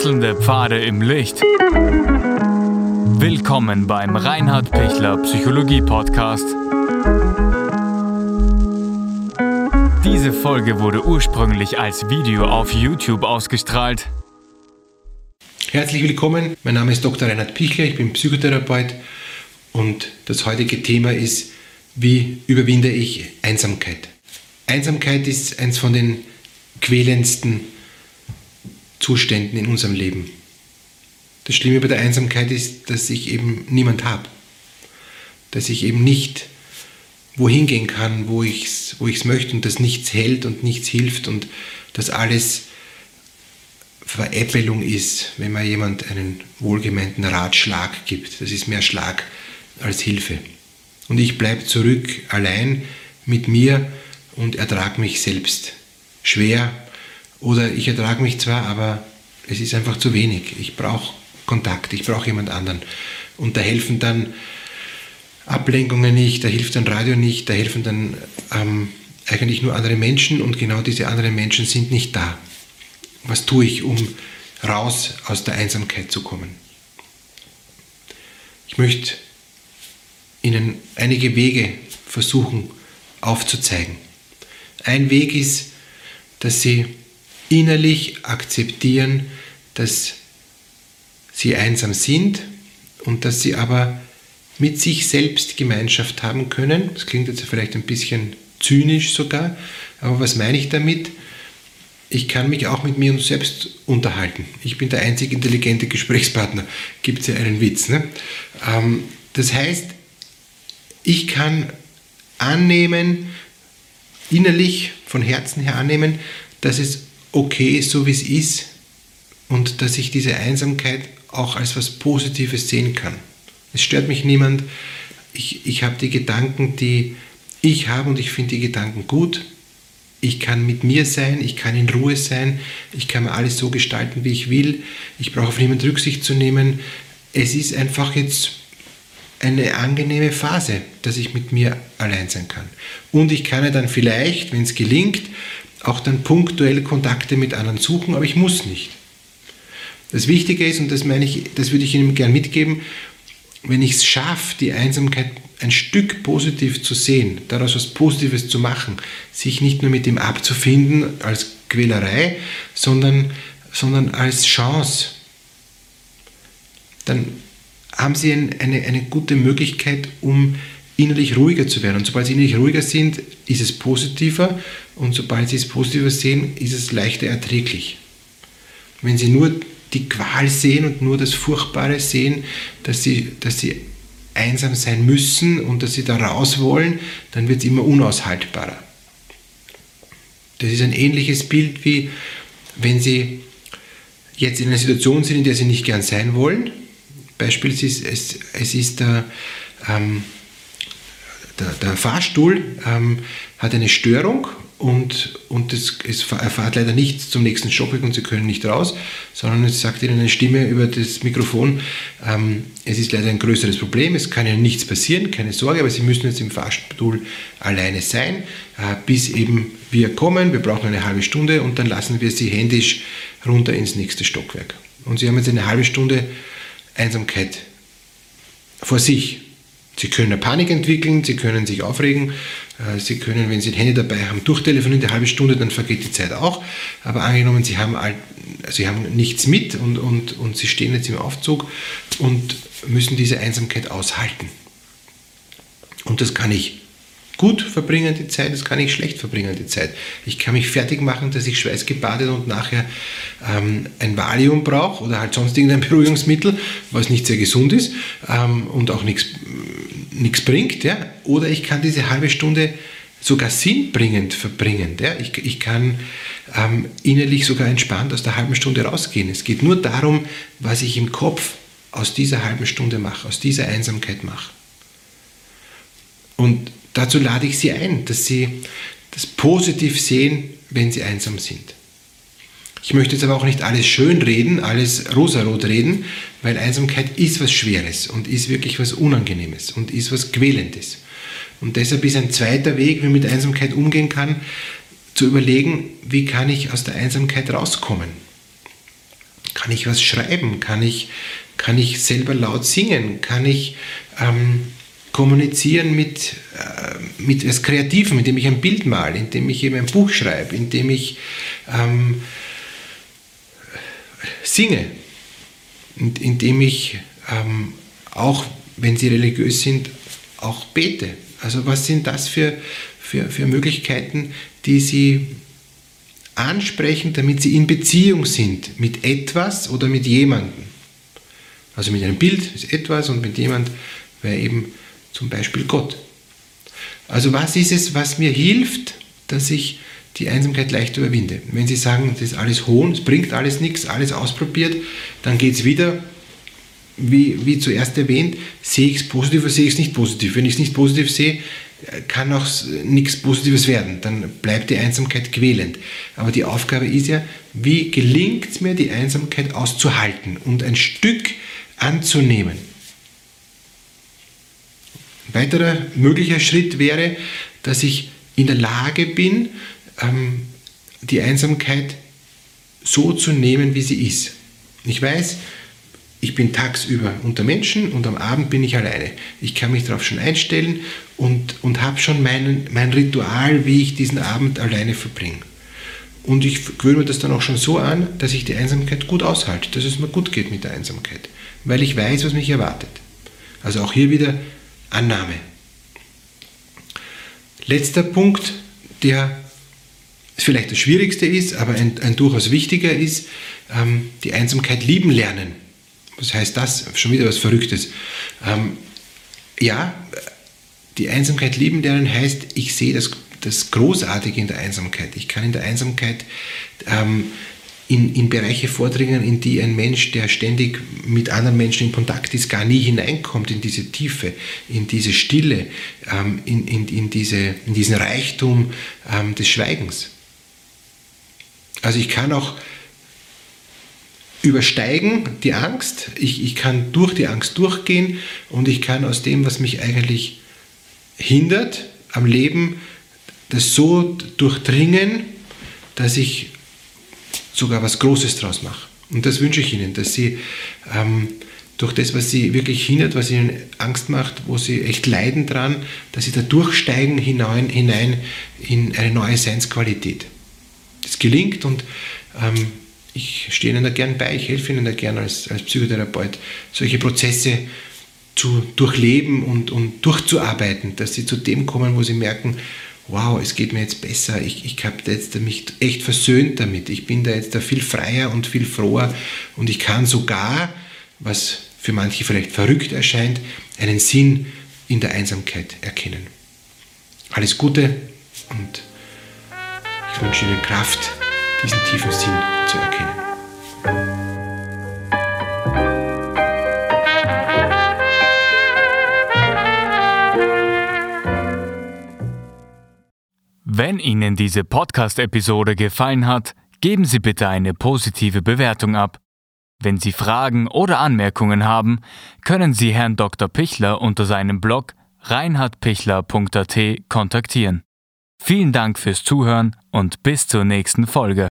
Wechselnde Pfade im Licht. Willkommen beim Reinhard Pichler Psychologie Podcast. Diese Folge wurde ursprünglich als Video auf YouTube ausgestrahlt. Herzlich willkommen, mein Name ist Dr. Reinhard Pichler, ich bin Psychotherapeut und das heutige Thema ist, wie überwinde ich Einsamkeit. Einsamkeit ist eins von den quälendsten Zuständen in unserem Leben. Das Schlimme bei der Einsamkeit ist, dass ich eben niemand habe. Dass ich eben nicht wohin gehen kann, wo ich es wo ich's möchte und dass nichts hält und nichts hilft und dass alles Veräppelung ist, wenn man jemand einen wohlgemeinten Ratschlag gibt. Das ist mehr Schlag als Hilfe. Und ich bleibe zurück allein mit mir und ertrage mich selbst. Schwer, oder ich ertrage mich zwar, aber es ist einfach zu wenig. Ich brauche Kontakt, ich brauche jemand anderen. Und da helfen dann Ablenkungen nicht, da hilft dann Radio nicht, da helfen dann ähm, eigentlich nur andere Menschen und genau diese anderen Menschen sind nicht da. Was tue ich, um raus aus der Einsamkeit zu kommen? Ich möchte Ihnen einige Wege versuchen aufzuzeigen. Ein Weg ist, dass Sie innerlich akzeptieren, dass sie einsam sind und dass sie aber mit sich selbst Gemeinschaft haben können. Das klingt jetzt vielleicht ein bisschen zynisch sogar, aber was meine ich damit? Ich kann mich auch mit mir selbst unterhalten. Ich bin der einzig intelligente Gesprächspartner. Gibt es ja einen Witz. Ne? Ähm, das heißt, ich kann annehmen, innerlich, von Herzen her annehmen, dass es okay so wie es ist und dass ich diese Einsamkeit auch als was Positives sehen kann. Es stört mich niemand. Ich, ich habe die Gedanken, die ich habe und ich finde die Gedanken gut. Ich kann mit mir sein, ich kann in Ruhe sein, ich kann mir alles so gestalten, wie ich will. Ich brauche auf niemand Rücksicht zu nehmen. Es ist einfach jetzt eine angenehme Phase, dass ich mit mir allein sein kann. Und ich kann ja dann vielleicht, wenn es gelingt, auch dann punktuell Kontakte mit anderen suchen, aber ich muss nicht. Das Wichtige ist, und das meine ich, das würde ich Ihnen gerne mitgeben, wenn ich es schaffe, die Einsamkeit ein Stück positiv zu sehen, daraus was Positives zu machen, sich nicht nur mit dem abzufinden als Quälerei, sondern, sondern als Chance, dann haben Sie eine, eine gute Möglichkeit, um innerlich ruhiger zu werden. Und sobald sie innerlich ruhiger sind, ist es positiver und sobald sie es positiver sehen, ist es leichter erträglich. Wenn sie nur die Qual sehen und nur das Furchtbare sehen, dass sie, dass sie einsam sein müssen und dass sie da raus wollen, dann wird es immer unaushaltbarer. Das ist ein ähnliches Bild wie wenn Sie jetzt in einer Situation sind, in der Sie nicht gern sein wollen. Beispiel ist, es, es ist der, ähm, der, der Fahrstuhl ähm, hat eine Störung und, und es, es erfahrt leider nicht zum nächsten Stockwerk und Sie können nicht raus, sondern es sagt Ihnen eine Stimme über das Mikrofon, ähm, es ist leider ein größeres Problem, es kann Ihnen nichts passieren, keine Sorge, aber Sie müssen jetzt im Fahrstuhl alleine sein, äh, bis eben wir kommen, wir brauchen eine halbe Stunde und dann lassen wir Sie händisch runter ins nächste Stockwerk. Und Sie haben jetzt eine halbe Stunde Einsamkeit vor sich. Sie können eine Panik entwickeln, Sie können sich aufregen, äh, Sie können, wenn Sie ein Handy dabei haben, durchtelefonieren, eine halbe Stunde, dann vergeht die Zeit auch. Aber angenommen, Sie haben, Sie haben nichts mit und, und, und Sie stehen jetzt im Aufzug und müssen diese Einsamkeit aushalten. Und das kann ich gut verbringen die Zeit, das kann ich schlecht verbringen die Zeit. Ich kann mich fertig machen, dass ich schweißgebadet und nachher ähm, ein Valium brauche oder halt sonst irgendein Beruhigungsmittel, was nicht sehr gesund ist ähm, und auch nichts bringt. Ja? Oder ich kann diese halbe Stunde sogar sinnbringend verbringen. Ja? Ich, ich kann ähm, innerlich sogar entspannt aus der halben Stunde rausgehen. Es geht nur darum, was ich im Kopf aus dieser halben Stunde mache, aus dieser Einsamkeit mache. Und dazu lade ich Sie ein, dass Sie das positiv sehen, wenn Sie einsam sind. Ich möchte jetzt aber auch nicht alles schön reden, alles rosarot reden, weil Einsamkeit ist was Schweres und ist wirklich was Unangenehmes und ist was Quälendes. Und deshalb ist ein zweiter Weg, wie man mit Einsamkeit umgehen kann, zu überlegen, wie kann ich aus der Einsamkeit rauskommen. Kann ich was schreiben? Kann ich, kann ich selber laut singen? Kann ich ähm, kommunizieren mit, äh, mit etwas Kreativen, indem ich ein Bild male, indem ich eben ein Buch schreibe, indem ich ähm, singe, indem ich ähm, auch, wenn sie religiös sind, auch bete. Also was sind das für, für, für Möglichkeiten, die sie ansprechen, damit sie in Beziehung sind mit etwas oder mit jemandem. Also mit einem Bild ist etwas und mit jemand wäre eben zum Beispiel Gott. Also was ist es, was mir hilft, dass ich die Einsamkeit leicht überwinde? Wenn Sie sagen, das ist alles Hohn, es bringt alles nichts, alles ausprobiert, dann geht es wieder, wie, wie zuerst erwähnt, sehe ich es positiv oder sehe ich es nicht positiv. Wenn ich es nicht positiv sehe, kann auch nichts Positives werden. Dann bleibt die Einsamkeit quälend. Aber die Aufgabe ist ja, wie gelingt es mir, die Einsamkeit auszuhalten und ein Stück anzunehmen. Ein weiterer möglicher Schritt wäre, dass ich in der Lage bin, ähm, die Einsamkeit so zu nehmen, wie sie ist. Ich weiß, ich bin tagsüber unter Menschen und am Abend bin ich alleine. Ich kann mich darauf schon einstellen und, und habe schon mein, mein Ritual, wie ich diesen Abend alleine verbringe. Und ich gewöhne mir das dann auch schon so an, dass ich die Einsamkeit gut aushalte, dass es mir gut geht mit der Einsamkeit, weil ich weiß, was mich erwartet. Also auch hier wieder Annahme. Letzter Punkt, der vielleicht das Schwierigste ist, aber ein, ein durchaus wichtiger ist, ähm, die Einsamkeit lieben lernen. Was heißt das? Schon wieder was Verrücktes. Ähm, ja, die Einsamkeit lieben lernen heißt, ich sehe das, das Großartige in der Einsamkeit. Ich kann in der Einsamkeit ähm, in, in Bereiche vordringen, in die ein Mensch, der ständig mit anderen Menschen in Kontakt ist, gar nie hineinkommt, in diese Tiefe, in diese Stille, ähm, in, in, in, diese, in diesen Reichtum ähm, des Schweigens. Also ich kann auch übersteigen, die Angst. Ich, ich kann durch die Angst durchgehen und ich kann aus dem, was mich eigentlich hindert am Leben, das so durchdringen, dass ich sogar was Großes draus mache. Und das wünsche ich Ihnen, dass Sie ähm, durch das, was Sie wirklich hindert, was Ihnen Angst macht, wo Sie echt leiden dran, dass Sie da durchsteigen hinein, hinein in eine neue Seinsqualität. Das gelingt und ähm, ich stehe Ihnen da gern bei, ich helfe Ihnen da gern als, als Psychotherapeut, solche Prozesse zu durchleben und, und durchzuarbeiten, dass Sie zu dem kommen, wo Sie merken, wow, es geht mir jetzt besser, ich, ich habe jetzt mich echt versöhnt damit, ich bin da jetzt da viel freier und viel froher und ich kann sogar, was für manche vielleicht verrückt erscheint, einen Sinn in der Einsamkeit erkennen. Alles Gute und ich wünsche Ihnen Kraft, diesen tiefen Sinn zu erkennen. Wenn Ihnen diese Podcast-Episode gefallen hat, geben Sie bitte eine positive Bewertung ab. Wenn Sie Fragen oder Anmerkungen haben, können Sie Herrn Dr. Pichler unter seinem Blog reinhardpichler.at kontaktieren. Vielen Dank fürs Zuhören und bis zur nächsten Folge.